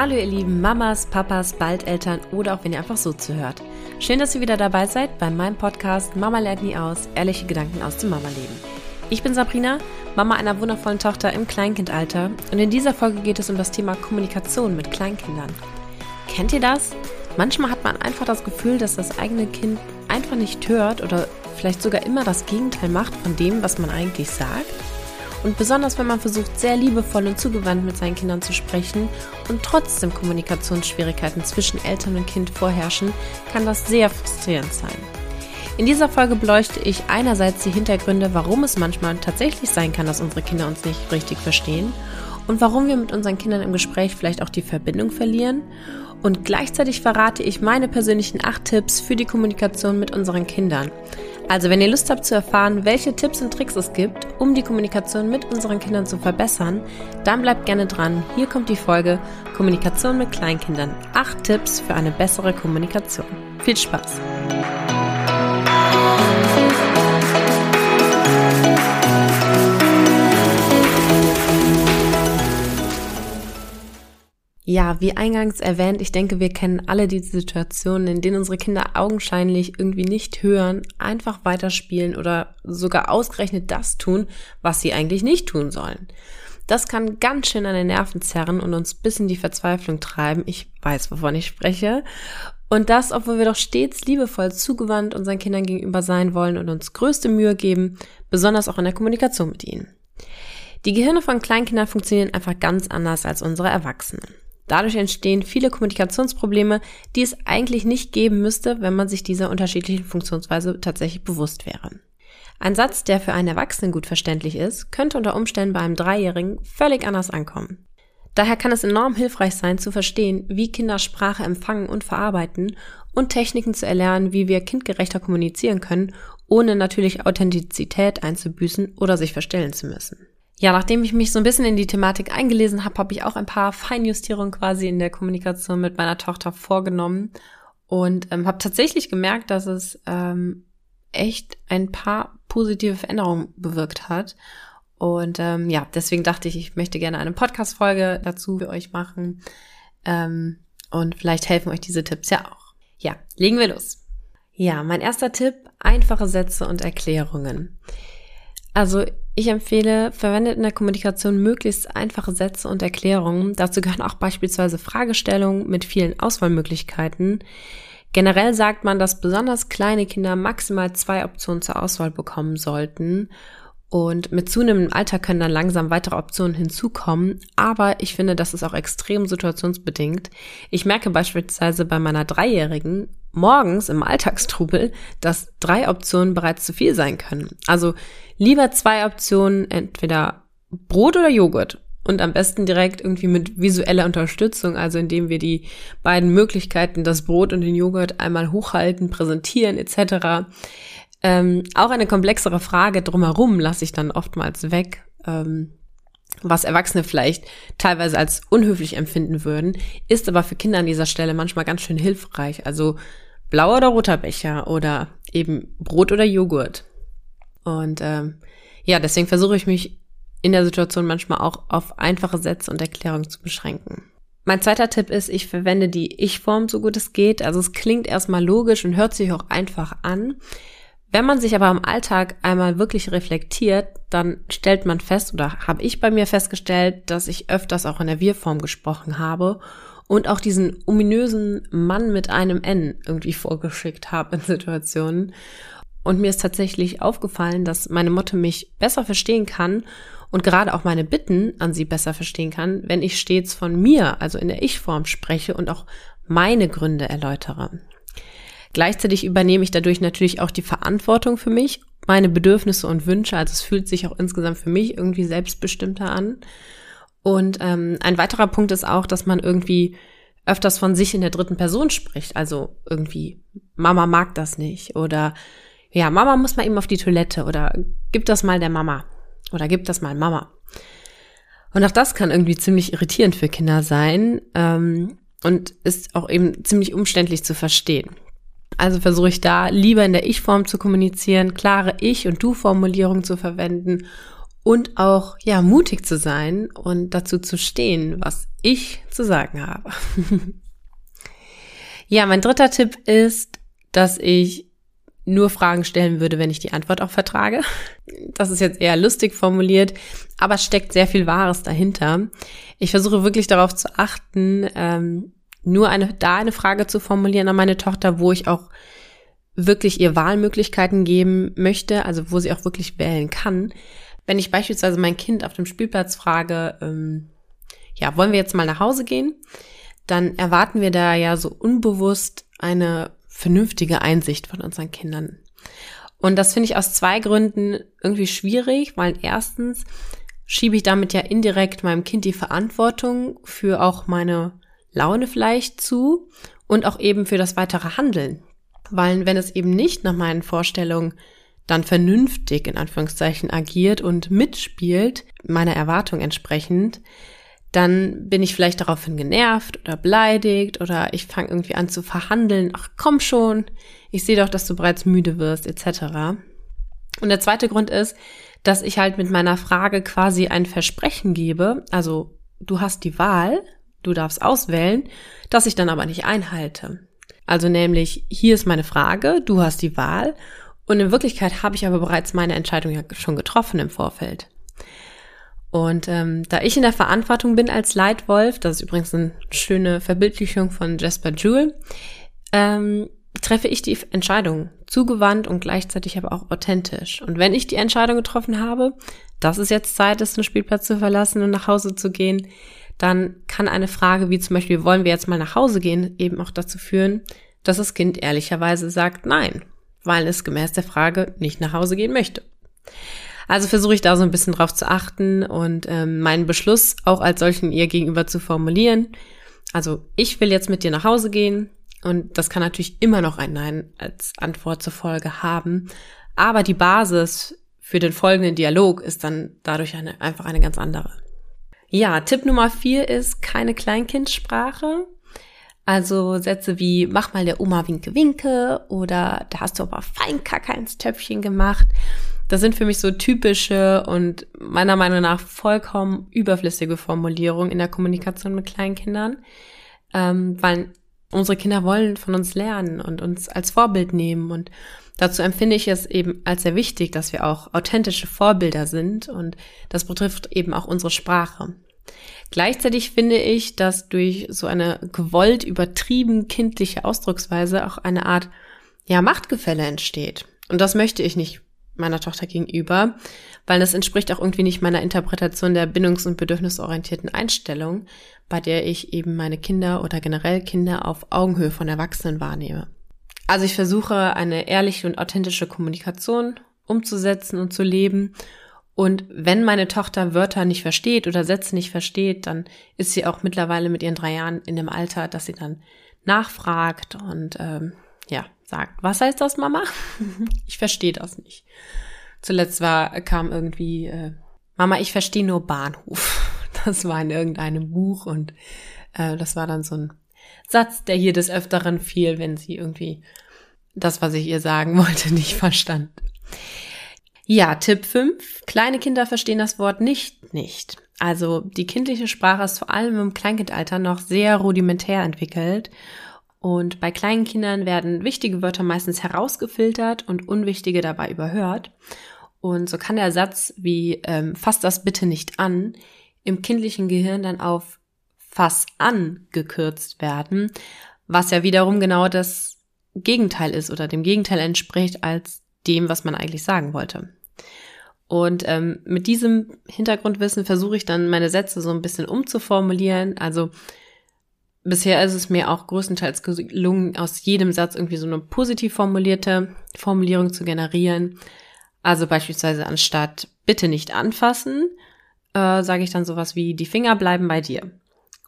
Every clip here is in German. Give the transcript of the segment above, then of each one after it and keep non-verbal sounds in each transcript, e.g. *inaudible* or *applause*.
Hallo ihr lieben Mamas, Papas, Baldeltern oder auch wenn ihr einfach so zuhört. Schön, dass ihr wieder dabei seid bei meinem Podcast Mama lernt nie aus, ehrliche Gedanken aus dem Mama-Leben. Ich bin Sabrina, Mama einer wundervollen Tochter im Kleinkindalter und in dieser Folge geht es um das Thema Kommunikation mit Kleinkindern. Kennt ihr das? Manchmal hat man einfach das Gefühl, dass das eigene Kind einfach nicht hört oder vielleicht sogar immer das Gegenteil macht von dem, was man eigentlich sagt. Und besonders wenn man versucht, sehr liebevoll und zugewandt mit seinen Kindern zu sprechen und trotzdem Kommunikationsschwierigkeiten zwischen Eltern und Kind vorherrschen, kann das sehr frustrierend sein. In dieser Folge beleuchte ich einerseits die Hintergründe, warum es manchmal tatsächlich sein kann, dass unsere Kinder uns nicht richtig verstehen und warum wir mit unseren Kindern im Gespräch vielleicht auch die Verbindung verlieren. Und gleichzeitig verrate ich meine persönlichen acht Tipps für die Kommunikation mit unseren Kindern. Also wenn ihr Lust habt zu erfahren, welche Tipps und Tricks es gibt, um die Kommunikation mit unseren Kindern zu verbessern, dann bleibt gerne dran. Hier kommt die Folge Kommunikation mit Kleinkindern. Acht Tipps für eine bessere Kommunikation. Viel Spaß! Ja, wie eingangs erwähnt, ich denke, wir kennen alle diese Situationen, in denen unsere Kinder augenscheinlich irgendwie nicht hören, einfach weiterspielen oder sogar ausgerechnet das tun, was sie eigentlich nicht tun sollen. Das kann ganz schön an den Nerven zerren und uns bis in die Verzweiflung treiben. Ich weiß, wovon ich spreche. Und das, obwohl wir doch stets liebevoll zugewandt unseren Kindern gegenüber sein wollen und uns größte Mühe geben, besonders auch in der Kommunikation mit ihnen. Die Gehirne von Kleinkindern funktionieren einfach ganz anders als unsere Erwachsenen. Dadurch entstehen viele Kommunikationsprobleme, die es eigentlich nicht geben müsste, wenn man sich dieser unterschiedlichen Funktionsweise tatsächlich bewusst wäre. Ein Satz, der für einen Erwachsenen gut verständlich ist, könnte unter Umständen bei einem Dreijährigen völlig anders ankommen. Daher kann es enorm hilfreich sein, zu verstehen, wie Kinder Sprache empfangen und verarbeiten und Techniken zu erlernen, wie wir kindgerechter kommunizieren können, ohne natürlich Authentizität einzubüßen oder sich verstellen zu müssen. Ja, nachdem ich mich so ein bisschen in die Thematik eingelesen habe, habe ich auch ein paar Feinjustierungen quasi in der Kommunikation mit meiner Tochter vorgenommen und ähm, habe tatsächlich gemerkt, dass es ähm, echt ein paar positive Veränderungen bewirkt hat. Und ähm, ja, deswegen dachte ich, ich möchte gerne eine Podcast-Folge dazu für euch machen. Ähm, und vielleicht helfen euch diese Tipps ja auch. Ja, legen wir los. Ja, mein erster Tipp, einfache Sätze und Erklärungen. Also ich empfehle, verwendet in der Kommunikation möglichst einfache Sätze und Erklärungen. Dazu gehören auch beispielsweise Fragestellungen mit vielen Auswahlmöglichkeiten. Generell sagt man, dass besonders kleine Kinder maximal zwei Optionen zur Auswahl bekommen sollten. Und mit zunehmendem Alter können dann langsam weitere Optionen hinzukommen. Aber ich finde, das ist auch extrem situationsbedingt. Ich merke beispielsweise bei meiner Dreijährigen morgens im Alltagstrubel, dass drei Optionen bereits zu viel sein können. Also lieber zwei Optionen, entweder Brot oder Joghurt. Und am besten direkt irgendwie mit visueller Unterstützung, also indem wir die beiden Möglichkeiten, das Brot und den Joghurt einmal hochhalten, präsentieren etc. Ähm, auch eine komplexere Frage drumherum lasse ich dann oftmals weg, ähm, was Erwachsene vielleicht teilweise als unhöflich empfinden würden, ist aber für Kinder an dieser Stelle manchmal ganz schön hilfreich. Also blauer oder roter Becher oder eben Brot oder Joghurt. Und ähm, ja, deswegen versuche ich mich in der Situation manchmal auch auf einfache Sätze und Erklärungen zu beschränken. Mein zweiter Tipp ist, ich verwende die Ich-Form so gut es geht. Also es klingt erstmal logisch und hört sich auch einfach an. Wenn man sich aber im Alltag einmal wirklich reflektiert, dann stellt man fest, oder habe ich bei mir festgestellt, dass ich öfters auch in der Wir-Form gesprochen habe und auch diesen ominösen Mann mit einem N irgendwie vorgeschickt habe in Situationen. Und mir ist tatsächlich aufgefallen, dass meine Mutter mich besser verstehen kann und gerade auch meine Bitten an sie besser verstehen kann, wenn ich stets von mir, also in der Ich-Form spreche und auch meine Gründe erläutere. Gleichzeitig übernehme ich dadurch natürlich auch die Verantwortung für mich, meine Bedürfnisse und Wünsche. Also es fühlt sich auch insgesamt für mich irgendwie selbstbestimmter an. Und ähm, ein weiterer Punkt ist auch, dass man irgendwie öfters von sich in der dritten Person spricht. Also irgendwie, Mama mag das nicht oder ja, Mama muss mal eben auf die Toilette oder gib das mal der Mama oder gib das mal Mama. Und auch das kann irgendwie ziemlich irritierend für Kinder sein ähm, und ist auch eben ziemlich umständlich zu verstehen. Also versuche ich da lieber in der Ich-Form zu kommunizieren, klare Ich- und Du-Formulierungen zu verwenden und auch ja mutig zu sein und dazu zu stehen, was ich zu sagen habe. *laughs* ja, mein dritter Tipp ist, dass ich nur Fragen stellen würde, wenn ich die Antwort auch vertrage. Das ist jetzt eher lustig formuliert, aber steckt sehr viel Wahres dahinter. Ich versuche wirklich darauf zu achten, ähm, nur eine, da eine Frage zu formulieren an meine Tochter, wo ich auch wirklich ihr Wahlmöglichkeiten geben möchte, also wo sie auch wirklich wählen kann. Wenn ich beispielsweise mein Kind auf dem Spielplatz frage, ähm, ja, wollen wir jetzt mal nach Hause gehen? Dann erwarten wir da ja so unbewusst eine vernünftige Einsicht von unseren Kindern. Und das finde ich aus zwei Gründen irgendwie schwierig, weil erstens schiebe ich damit ja indirekt meinem Kind die Verantwortung für auch meine Laune vielleicht zu und auch eben für das weitere Handeln. Weil wenn es eben nicht nach meinen Vorstellungen dann vernünftig in Anführungszeichen agiert und mitspielt, meiner Erwartung entsprechend, dann bin ich vielleicht daraufhin genervt oder beleidigt oder ich fange irgendwie an zu verhandeln. Ach komm schon, ich sehe doch, dass du bereits müde wirst, etc. Und der zweite Grund ist, dass ich halt mit meiner Frage quasi ein Versprechen gebe, also du hast die Wahl, du darfst auswählen, das ich dann aber nicht einhalte. Also nämlich, hier ist meine Frage, du hast die Wahl und in Wirklichkeit habe ich aber bereits meine Entscheidung ja schon getroffen im Vorfeld. Und ähm, da ich in der Verantwortung bin als Leitwolf, das ist übrigens eine schöne Verbildlichung von Jasper Jewell, ähm, treffe ich die Entscheidung zugewandt und gleichzeitig aber auch authentisch. Und wenn ich die Entscheidung getroffen habe, dass es jetzt Zeit ist, den Spielplatz zu verlassen und nach Hause zu gehen, dann kann eine Frage wie zum Beispiel, wollen wir jetzt mal nach Hause gehen, eben auch dazu führen, dass das Kind ehrlicherweise sagt nein, weil es gemäß der Frage nicht nach Hause gehen möchte. Also versuche ich da so ein bisschen drauf zu achten und ähm, meinen Beschluss auch als solchen ihr gegenüber zu formulieren. Also ich will jetzt mit dir nach Hause gehen und das kann natürlich immer noch ein Nein als Antwort zur Folge haben. Aber die Basis für den folgenden Dialog ist dann dadurch eine, einfach eine ganz andere. Ja, Tipp Nummer vier ist keine Kleinkindsprache. Also Sätze wie mach mal der Oma Winke Winke oder da hast du aber Feinkacke ins Töpfchen gemacht. Das sind für mich so typische und meiner Meinung nach vollkommen überflüssige Formulierungen in der Kommunikation mit Kleinkindern, ähm, weil unsere Kinder wollen von uns lernen und uns als Vorbild nehmen. Und dazu empfinde ich es eben als sehr wichtig, dass wir auch authentische Vorbilder sind. Und das betrifft eben auch unsere Sprache. Gleichzeitig finde ich, dass durch so eine gewollt übertrieben kindliche Ausdrucksweise auch eine Art ja Machtgefälle entsteht. Und das möchte ich nicht meiner Tochter gegenüber, weil das entspricht auch irgendwie nicht meiner Interpretation der bindungs- und bedürfnisorientierten Einstellung, bei der ich eben meine Kinder oder generell Kinder auf Augenhöhe von Erwachsenen wahrnehme. Also ich versuche eine ehrliche und authentische Kommunikation umzusetzen und zu leben. Und wenn meine Tochter Wörter nicht versteht oder Sätze nicht versteht, dann ist sie auch mittlerweile mit ihren drei Jahren in dem Alter, dass sie dann nachfragt und ähm, ja, sagt, was heißt das, Mama? *laughs* ich verstehe das nicht. Zuletzt war, kam irgendwie, äh, Mama, ich verstehe nur Bahnhof. *laughs* Das war in irgendeinem Buch und äh, das war dann so ein Satz, der hier des Öfteren fiel, wenn sie irgendwie das, was ich ihr sagen *laughs* wollte, nicht verstand. Ja, Tipp 5. Kleine Kinder verstehen das Wort nicht nicht. Also die kindliche Sprache ist vor allem im Kleinkindalter noch sehr rudimentär entwickelt und bei kleinen Kindern werden wichtige Wörter meistens herausgefiltert und unwichtige dabei überhört. Und so kann der Satz wie ähm, fass das bitte nicht an im kindlichen Gehirn dann auf fass an gekürzt werden, was ja wiederum genau das Gegenteil ist oder dem Gegenteil entspricht als dem, was man eigentlich sagen wollte. Und ähm, mit diesem Hintergrundwissen versuche ich dann meine Sätze so ein bisschen umzuformulieren. Also bisher ist es mir auch größtenteils gelungen, aus jedem Satz irgendwie so eine positiv formulierte Formulierung zu generieren. Also beispielsweise anstatt bitte nicht anfassen, äh, sage ich dann sowas wie die Finger bleiben bei dir.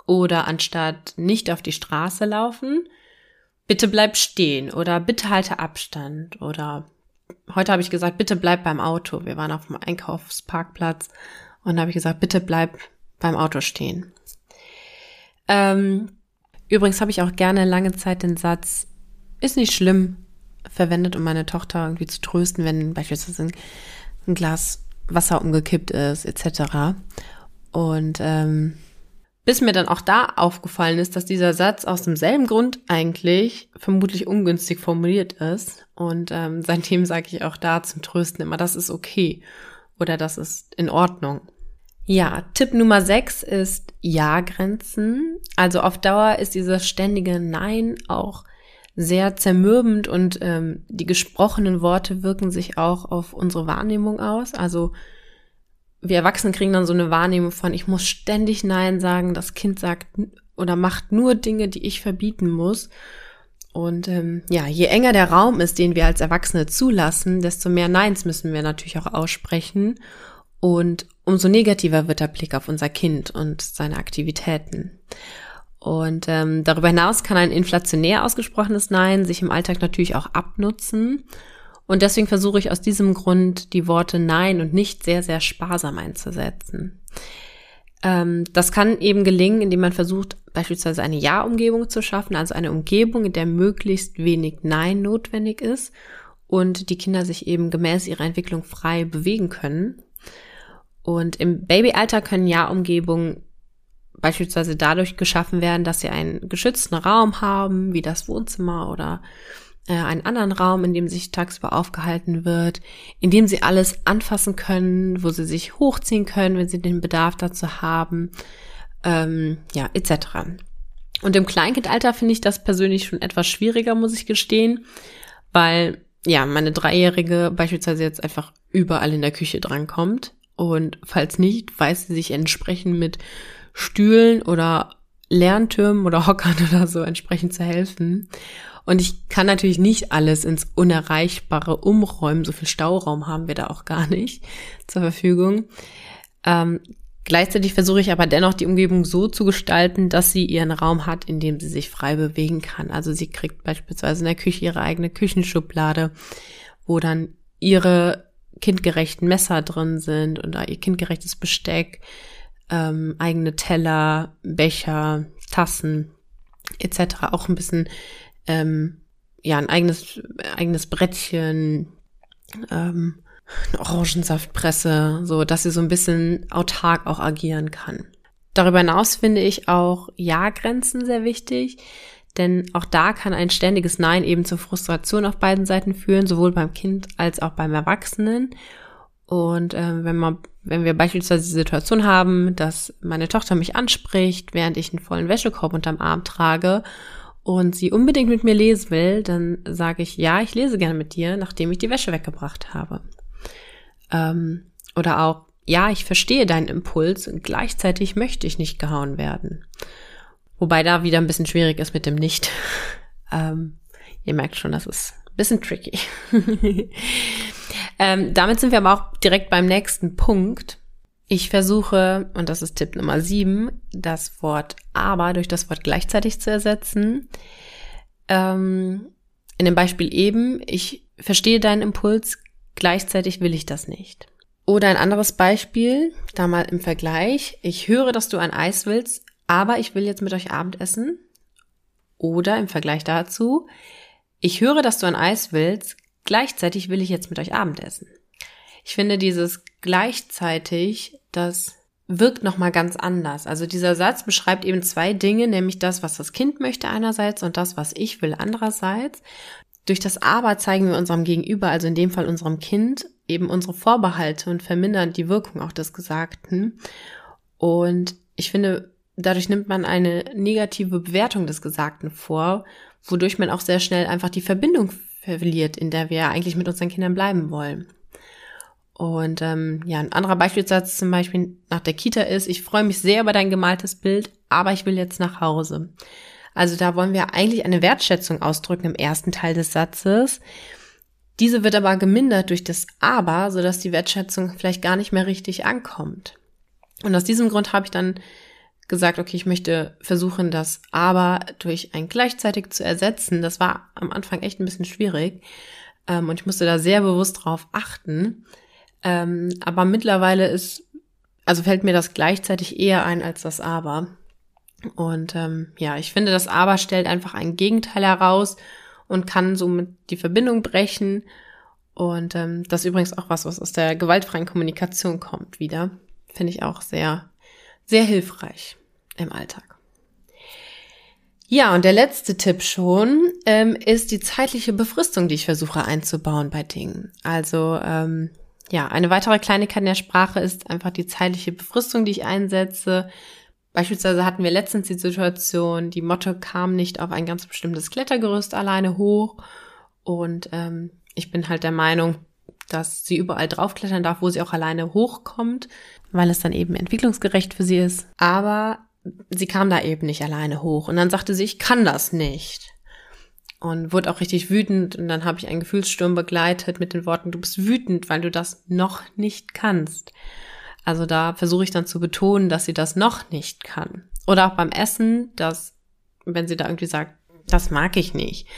Oder anstatt nicht auf die Straße laufen, bitte bleib stehen oder bitte halte Abstand oder heute habe ich gesagt, bitte bleib beim Auto. Wir waren auf dem Einkaufsparkplatz und da habe ich gesagt, bitte bleib beim Auto stehen. Ähm, Übrigens habe ich auch gerne lange Zeit den Satz, ist nicht schlimm, verwendet, um meine Tochter irgendwie zu trösten, wenn beispielsweise ein, ein Glas Wasser umgekippt ist, etc. Und ähm, bis mir dann auch da aufgefallen ist, dass dieser Satz aus demselben Grund eigentlich vermutlich ungünstig formuliert ist. Und ähm, *laughs* seitdem sage ich auch da zum Trösten immer, das ist okay oder das ist in Ordnung. Ja, Tipp Nummer 6 ist Ja-Grenzen. Also auf Dauer ist dieses ständige Nein auch sehr zermürbend und ähm, die gesprochenen Worte wirken sich auch auf unsere Wahrnehmung aus. Also wir Erwachsene kriegen dann so eine Wahrnehmung von, ich muss ständig Nein sagen, das Kind sagt oder macht nur Dinge, die ich verbieten muss. Und ähm, ja, je enger der Raum ist, den wir als Erwachsene zulassen, desto mehr Neins müssen wir natürlich auch aussprechen. Und umso negativer wird der Blick auf unser Kind und seine Aktivitäten. Und ähm, darüber hinaus kann ein inflationär ausgesprochenes Nein sich im Alltag natürlich auch abnutzen. Und deswegen versuche ich aus diesem Grund die Worte Nein und nicht sehr, sehr sparsam einzusetzen. Ähm, das kann eben gelingen, indem man versucht, beispielsweise eine Ja-Umgebung zu schaffen, also eine Umgebung, in der möglichst wenig Nein notwendig ist und die Kinder sich eben gemäß ihrer Entwicklung frei bewegen können. Und im Babyalter können Ja-Umgebungen beispielsweise dadurch geschaffen werden, dass sie einen geschützten Raum haben, wie das Wohnzimmer oder einen anderen Raum, in dem sich tagsüber aufgehalten wird, in dem sie alles anfassen können, wo sie sich hochziehen können, wenn sie den Bedarf dazu haben, ähm, ja, etc. Und im Kleinkindalter finde ich das persönlich schon etwas schwieriger, muss ich gestehen, weil ja, meine Dreijährige beispielsweise jetzt einfach überall in der Küche drankommt. Und falls nicht, weiß sie sich entsprechend mit Stühlen oder Lerntürmen oder Hockern *laughs* oder so entsprechend zu helfen. Und ich kann natürlich nicht alles ins Unerreichbare umräumen. So viel Stauraum haben wir da auch gar nicht zur Verfügung. Ähm, gleichzeitig versuche ich aber dennoch die Umgebung so zu gestalten, dass sie ihren Raum hat, in dem sie sich frei bewegen kann. Also sie kriegt beispielsweise in der Küche ihre eigene Küchenschublade, wo dann ihre kindgerechten Messer drin sind und ihr kindgerechtes Besteck, ähm, eigene Teller, Becher, Tassen etc. Auch ein bisschen ähm, ja ein eigenes eigenes Brettchen, ähm, eine Orangensaftpresse, so dass sie so ein bisschen autark auch agieren kann. Darüber hinaus finde ich auch Ja-Grenzen sehr wichtig, denn auch da kann ein ständiges Nein eben zur Frustration auf beiden Seiten führen, sowohl beim Kind als auch beim Erwachsenen. Und äh, wenn man, wenn wir beispielsweise die Situation haben, dass meine Tochter mich anspricht, während ich einen vollen Wäschekorb unterm Arm trage und sie unbedingt mit mir lesen will, dann sage ich, ja, ich lese gerne mit dir, nachdem ich die Wäsche weggebracht habe. Ähm, oder auch, ja, ich verstehe deinen Impuls und gleichzeitig möchte ich nicht gehauen werden. Wobei da wieder ein bisschen schwierig ist mit dem Nicht. *laughs* ähm, ihr merkt schon, das ist ein bisschen tricky. *laughs* ähm, damit sind wir aber auch direkt beim nächsten Punkt. Ich versuche, und das ist Tipp Nummer sieben, das Wort aber durch das Wort gleichzeitig zu ersetzen. Ähm, in dem Beispiel eben, ich verstehe deinen Impuls, gleichzeitig will ich das nicht. Oder ein anderes Beispiel, da mal im Vergleich, ich höre, dass du ein Eis willst, aber ich will jetzt mit euch Abendessen. Oder im Vergleich dazu, ich höre, dass du ein Eis willst, gleichzeitig will ich jetzt mit euch Abendessen. Ich finde dieses gleichzeitig, das wirkt nochmal ganz anders. Also dieser Satz beschreibt eben zwei Dinge, nämlich das, was das Kind möchte einerseits und das, was ich will andererseits. Durch das Aber zeigen wir unserem Gegenüber, also in dem Fall unserem Kind, eben unsere Vorbehalte und vermindern die Wirkung auch des Gesagten. Und ich finde, dadurch nimmt man eine negative Bewertung des Gesagten vor, wodurch man auch sehr schnell einfach die Verbindung verliert, in der wir eigentlich mit unseren Kindern bleiben wollen. Und ähm, ja, ein anderer Beispielsatz zum Beispiel nach der Kita ist, ich freue mich sehr über dein gemaltes Bild, aber ich will jetzt nach Hause. Also da wollen wir eigentlich eine Wertschätzung ausdrücken im ersten Teil des Satzes. Diese wird aber gemindert durch das aber, sodass die Wertschätzung vielleicht gar nicht mehr richtig ankommt. Und aus diesem Grund habe ich dann gesagt, okay, ich möchte versuchen, das aber durch ein gleichzeitig zu ersetzen. Das war am Anfang echt ein bisschen schwierig ähm, und ich musste da sehr bewusst drauf achten. Ähm, aber mittlerweile ist, also fällt mir das gleichzeitig eher ein als das aber. Und ähm, ja, ich finde, das aber stellt einfach ein Gegenteil heraus und kann somit die Verbindung brechen Und ähm, das ist übrigens auch was, was aus der gewaltfreien Kommunikation kommt wieder. Finde ich auch sehr, sehr hilfreich im Alltag. Ja, und der letzte Tipp schon ähm, ist die zeitliche Befristung, die ich versuche einzubauen bei Dingen. Also ähm, ja, eine weitere Kleinigkeit in der Sprache ist einfach die zeitliche Befristung, die ich einsetze. Beispielsweise hatten wir letztens die Situation, die Motte kam nicht auf ein ganz bestimmtes Klettergerüst alleine hoch und ähm, ich bin halt der Meinung, dass sie überall draufklettern darf, wo sie auch alleine hochkommt, weil es dann eben entwicklungsgerecht für sie ist. Aber sie kam da eben nicht alleine hoch. Und dann sagte sie, ich kann das nicht. Und wurde auch richtig wütend. Und dann habe ich einen Gefühlssturm begleitet mit den Worten, du bist wütend, weil du das noch nicht kannst. Also da versuche ich dann zu betonen, dass sie das noch nicht kann. Oder auch beim Essen, dass, wenn sie da irgendwie sagt, das mag ich nicht,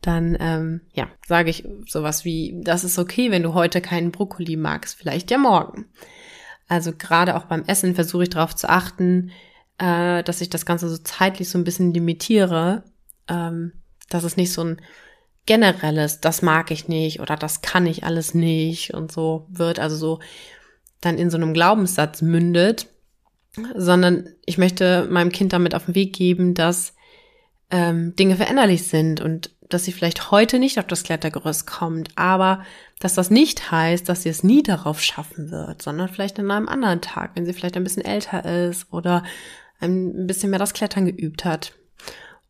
dann ähm, ja, sage ich sowas wie, das ist okay, wenn du heute keinen Brokkoli magst, vielleicht ja morgen. Also gerade auch beim Essen versuche ich darauf zu achten, äh, dass ich das Ganze so zeitlich so ein bisschen limitiere, ähm, dass es nicht so ein generelles, das mag ich nicht oder das kann ich alles nicht und so wird, also so dann in so einem Glaubenssatz mündet, sondern ich möchte meinem Kind damit auf den Weg geben, dass ähm, Dinge veränderlich sind und dass sie vielleicht heute nicht auf das Klettergerüst kommt, aber dass das nicht heißt, dass sie es nie darauf schaffen wird, sondern vielleicht an einem anderen Tag, wenn sie vielleicht ein bisschen älter ist oder ein bisschen mehr das Klettern geübt hat.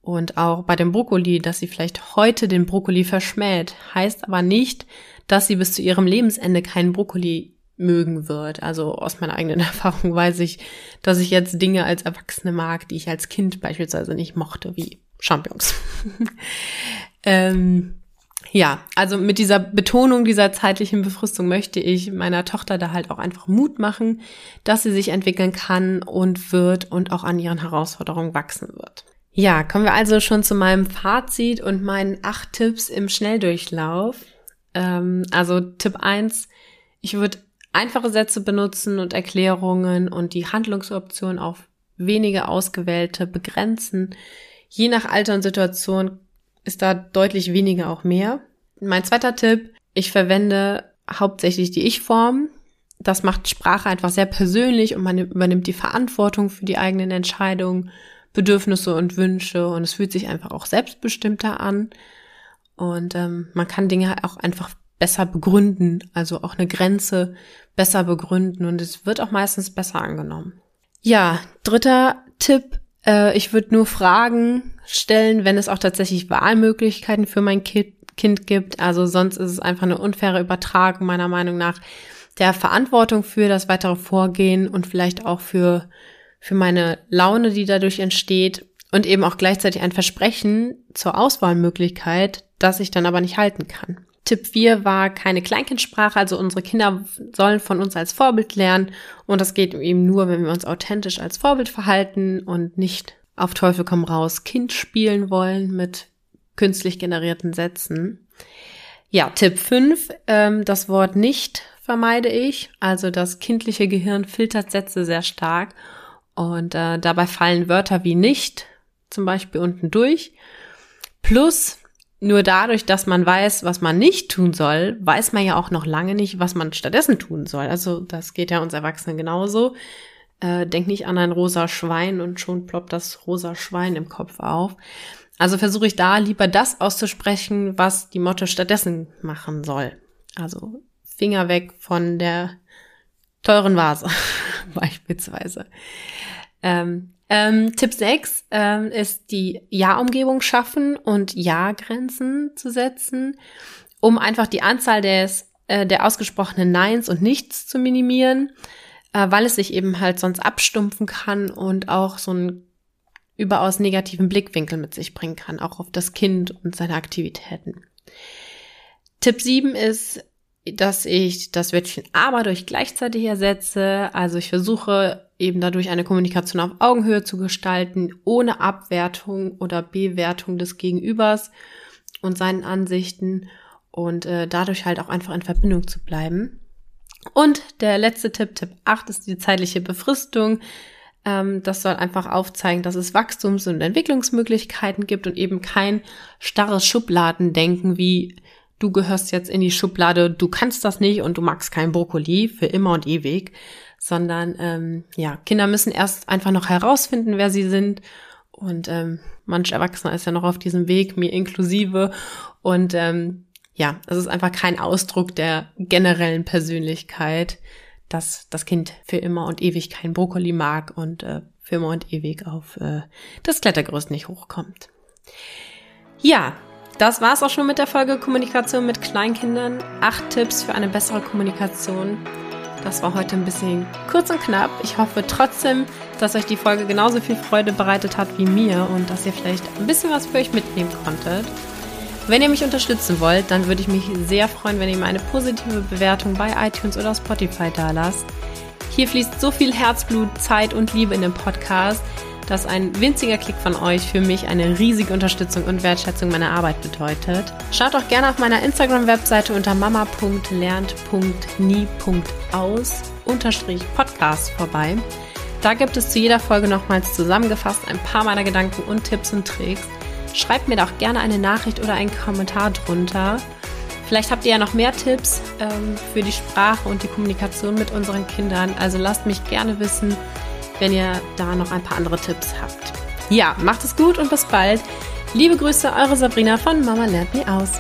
Und auch bei dem Brokkoli, dass sie vielleicht heute den Brokkoli verschmäht, heißt aber nicht, dass sie bis zu ihrem Lebensende keinen Brokkoli mögen wird. Also aus meiner eigenen *laughs* Erfahrung weiß ich, dass ich jetzt Dinge als Erwachsene mag, die ich als Kind beispielsweise nicht mochte, wie Champions. *laughs* ähm, ja, also mit dieser Betonung dieser zeitlichen Befristung möchte ich meiner Tochter da halt auch einfach Mut machen, dass sie sich entwickeln kann und wird und auch an ihren Herausforderungen wachsen wird. Ja, kommen wir also schon zu meinem Fazit und meinen acht Tipps im Schnelldurchlauf. Ähm, also Tipp eins: ich würde einfache Sätze benutzen und Erklärungen und die Handlungsoptionen auf wenige ausgewählte begrenzen. Je nach Alter und Situation ist da deutlich weniger auch mehr. Mein zweiter Tipp, ich verwende hauptsächlich die Ich-Form. Das macht Sprache einfach sehr persönlich und man übernimmt die Verantwortung für die eigenen Entscheidungen, Bedürfnisse und Wünsche und es fühlt sich einfach auch selbstbestimmter an. Und ähm, man kann Dinge auch einfach besser begründen, also auch eine Grenze besser begründen und es wird auch meistens besser angenommen. Ja, dritter Tipp, äh, ich würde nur Fragen stellen, wenn es auch tatsächlich Wahlmöglichkeiten für mein Kind, kind gibt. Also sonst ist es einfach eine unfaire Übertragung meiner Meinung nach der Verantwortung für das weitere Vorgehen und vielleicht auch für, für meine Laune, die dadurch entsteht und eben auch gleichzeitig ein Versprechen zur Auswahlmöglichkeit, das ich dann aber nicht halten kann. Tipp 4 war keine Kleinkindsprache, also unsere Kinder sollen von uns als Vorbild lernen und das geht eben nur, wenn wir uns authentisch als Vorbild verhalten und nicht auf Teufel komm raus Kind spielen wollen mit künstlich generierten Sätzen. Ja, Tipp 5, ähm, das Wort nicht vermeide ich, also das kindliche Gehirn filtert Sätze sehr stark und äh, dabei fallen Wörter wie nicht zum Beispiel unten durch. Plus nur dadurch, dass man weiß, was man nicht tun soll, weiß man ja auch noch lange nicht, was man stattdessen tun soll. Also das geht ja uns Erwachsenen genauso. Äh, denk nicht an ein rosa Schwein und schon ploppt das rosa Schwein im Kopf auf. Also versuche ich da lieber das auszusprechen, was die Motto stattdessen machen soll. Also Finger weg von der teuren Vase *laughs* beispielsweise. Ähm, ähm, Tipp 6 ähm, ist die Ja-Umgebung schaffen und Ja-Grenzen zu setzen, um einfach die Anzahl des, äh, der ausgesprochenen Neins und Nichts zu minimieren, äh, weil es sich eben halt sonst abstumpfen kann und auch so einen überaus negativen Blickwinkel mit sich bringen kann, auch auf das Kind und seine Aktivitäten. Tipp 7 ist, dass ich das Wörtchen aber durch gleichzeitig ersetze. Also ich versuche eben dadurch eine Kommunikation auf Augenhöhe zu gestalten, ohne Abwertung oder Bewertung des Gegenübers und seinen Ansichten und äh, dadurch halt auch einfach in Verbindung zu bleiben. Und der letzte Tipp, Tipp 8, ist die zeitliche Befristung. Ähm, das soll einfach aufzeigen, dass es Wachstums- und Entwicklungsmöglichkeiten gibt und eben kein starres Schubladendenken wie du gehörst jetzt in die Schublade, du kannst das nicht und du magst kein Brokkoli für immer und ewig, sondern ähm, ja, Kinder müssen erst einfach noch herausfinden, wer sie sind. Und ähm, manch Erwachsener ist ja noch auf diesem Weg, mir inklusive. Und ähm, ja, es ist einfach kein Ausdruck der generellen Persönlichkeit, dass das Kind für immer und ewig kein Brokkoli mag und äh, für immer und ewig auf äh, das Klettergerüst nicht hochkommt. Ja, das war's auch schon mit der Folge Kommunikation mit Kleinkindern. Acht Tipps für eine bessere Kommunikation. Das war heute ein bisschen kurz und knapp. Ich hoffe trotzdem, dass euch die Folge genauso viel Freude bereitet hat wie mir und dass ihr vielleicht ein bisschen was für euch mitnehmen konntet. Wenn ihr mich unterstützen wollt, dann würde ich mich sehr freuen, wenn ihr mir eine positive Bewertung bei iTunes oder Spotify da lasst. Hier fließt so viel Herzblut, Zeit und Liebe in den Podcast, dass ein winziger Klick von euch für mich eine riesige Unterstützung und Wertschätzung meiner Arbeit bedeutet. Schaut auch gerne auf meiner Instagram-Webseite unter mama.lernt.nie.aus unterstrich Podcast vorbei. Da gibt es zu jeder Folge nochmals zusammengefasst ein paar meiner Gedanken und Tipps und Tricks. Schreibt mir da auch gerne eine Nachricht oder einen Kommentar drunter. Vielleicht habt ihr ja noch mehr Tipps ähm, für die Sprache und die Kommunikation mit unseren Kindern. Also lasst mich gerne wissen, wenn ihr da noch ein paar andere Tipps habt. Ja, macht es gut und bis bald. Liebe Grüße, eure Sabrina von Mama lernt nie aus.